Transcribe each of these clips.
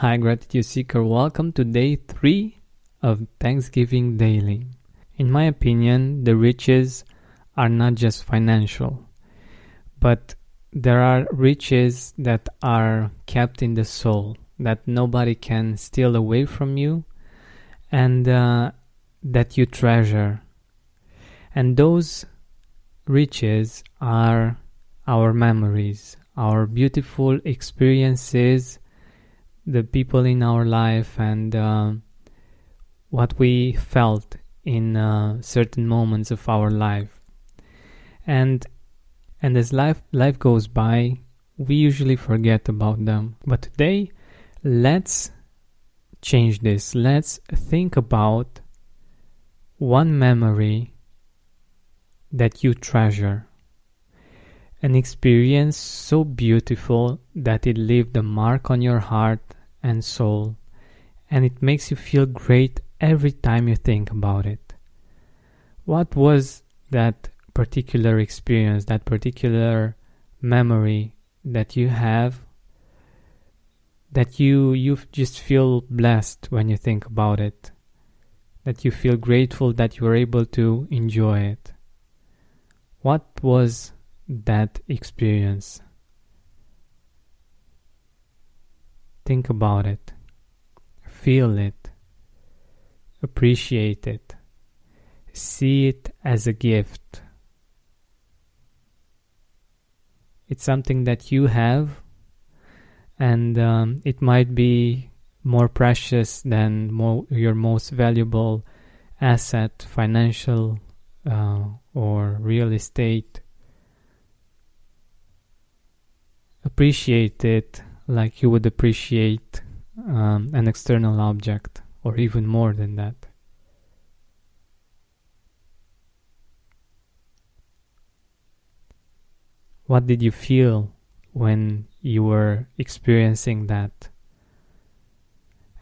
Hi, Gratitude Seeker. Welcome to day three of Thanksgiving Daily. In my opinion, the riches are not just financial, but there are riches that are kept in the soul that nobody can steal away from you and uh, that you treasure. And those riches are our memories, our beautiful experiences, the people in our life, and uh, what we felt in uh, certain moments of our life. And and as life life goes by, we usually forget about them. But today, let's change this. Let's think about one memory that you treasure. An experience so beautiful that it left a mark on your heart and soul, and it makes you feel great every time you think about it. What was that particular experience, that particular memory that you have that you you just feel blessed when you think about it? That you feel grateful that you were able to enjoy it? What was that experience think about it feel it appreciate it see it as a gift it's something that you have and um, it might be more precious than your most valuable asset, financial uh, or real estate. Appreciate it like you would appreciate um, an external object, or even more than that. What did you feel when you were experiencing that.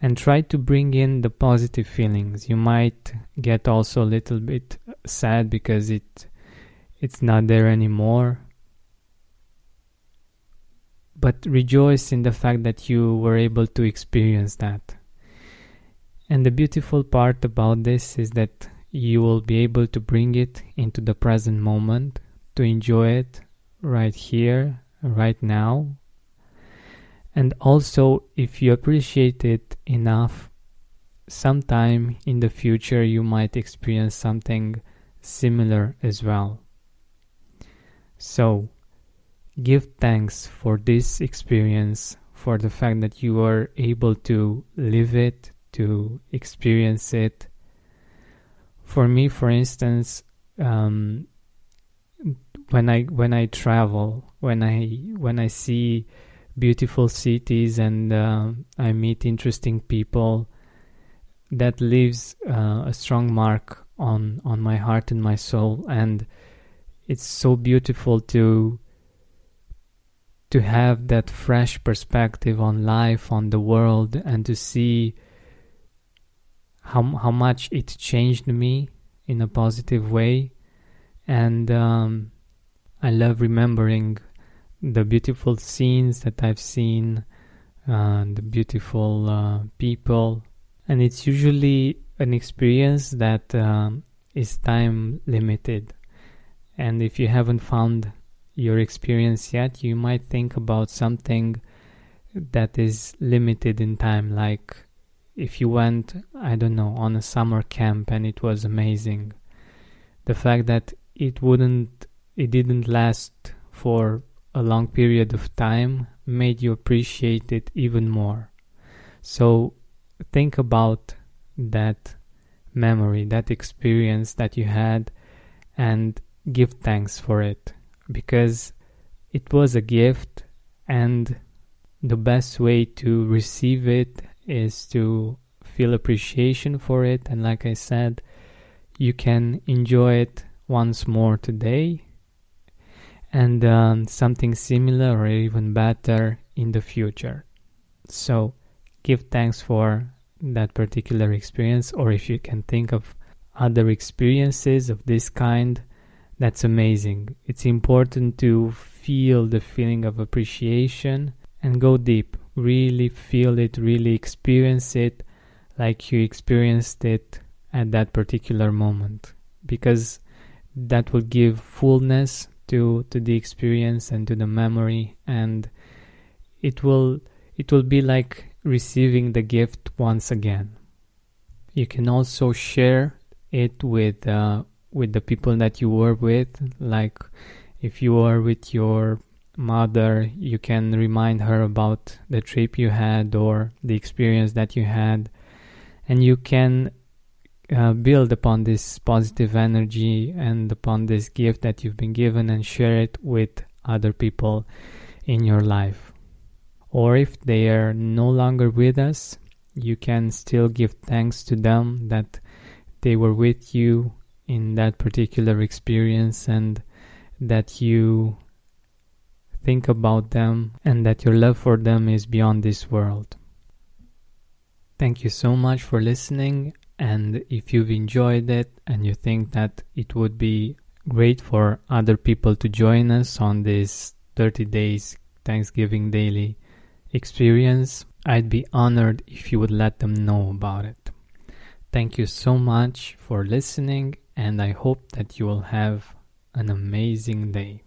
And try to bring in the positive feelings. You might get also a little bit sad because it it's not there anymore. But rejoice in the fact that you were able to experience that. And the beautiful part about this is that you will be able to bring it into the present moment, to enjoy it right here, right now, and also if you appreciate it enough sometime in the future you might experience something similar as well so give thanks for this experience for the fact that you are able to live it to experience it for me for instance um, when i when i travel when i when i see beautiful cities and uh, I meet interesting people, that leaves uh, a strong mark on on my heart and my soul. And it's so beautiful to to have that fresh perspective on life, on the world, and to see how how much it changed me in a positive way. And um, I love remembering the beautiful scenes that I've seen, uh, the beautiful uh, people, and it's usually an experience that uh, is time limited. And if you haven't found your experience yet, you might think about something that is limited in time, like if you went, I don't know, on a summer camp and it was amazing. The fact that it wouldn't, it didn't last for a long period of time made you appreciate it even more. So think about that memory, that experience that you had, and give thanks for it because it was a gift, and the best way to receive it is to feel appreciation for it. And like I said, you can enjoy it once more today and um, something similar or even better in the future. So give thanks for that particular experience, or if you can think of other experiences of this kind, that's amazing. It's important to feel the feeling of appreciation and go deep. Really feel it, really experience it like you experienced it at that particular moment. Because that will give fullness to to the experience and to the memory and it will it will be like receiving the gift once again. You can also share it with uh, with the people that you were with like if you are with your mother you can remind her about the trip you had or the experience that you had and you can uh, build upon this positive energy and upon this gift that you've been given and share it with other people in your life. Or if they are no longer with us, you can still give thanks to them that they were with you in that particular experience and that you think about them and that your love for them is beyond this world. Thank you so much for listening. And if you've enjoyed it and you think that it would be great for other people to join us on this 30 days Thanksgiving daily experience, I'd be honored if you would let them know about it. Thank you so much for listening, and I hope that you will have an amazing day.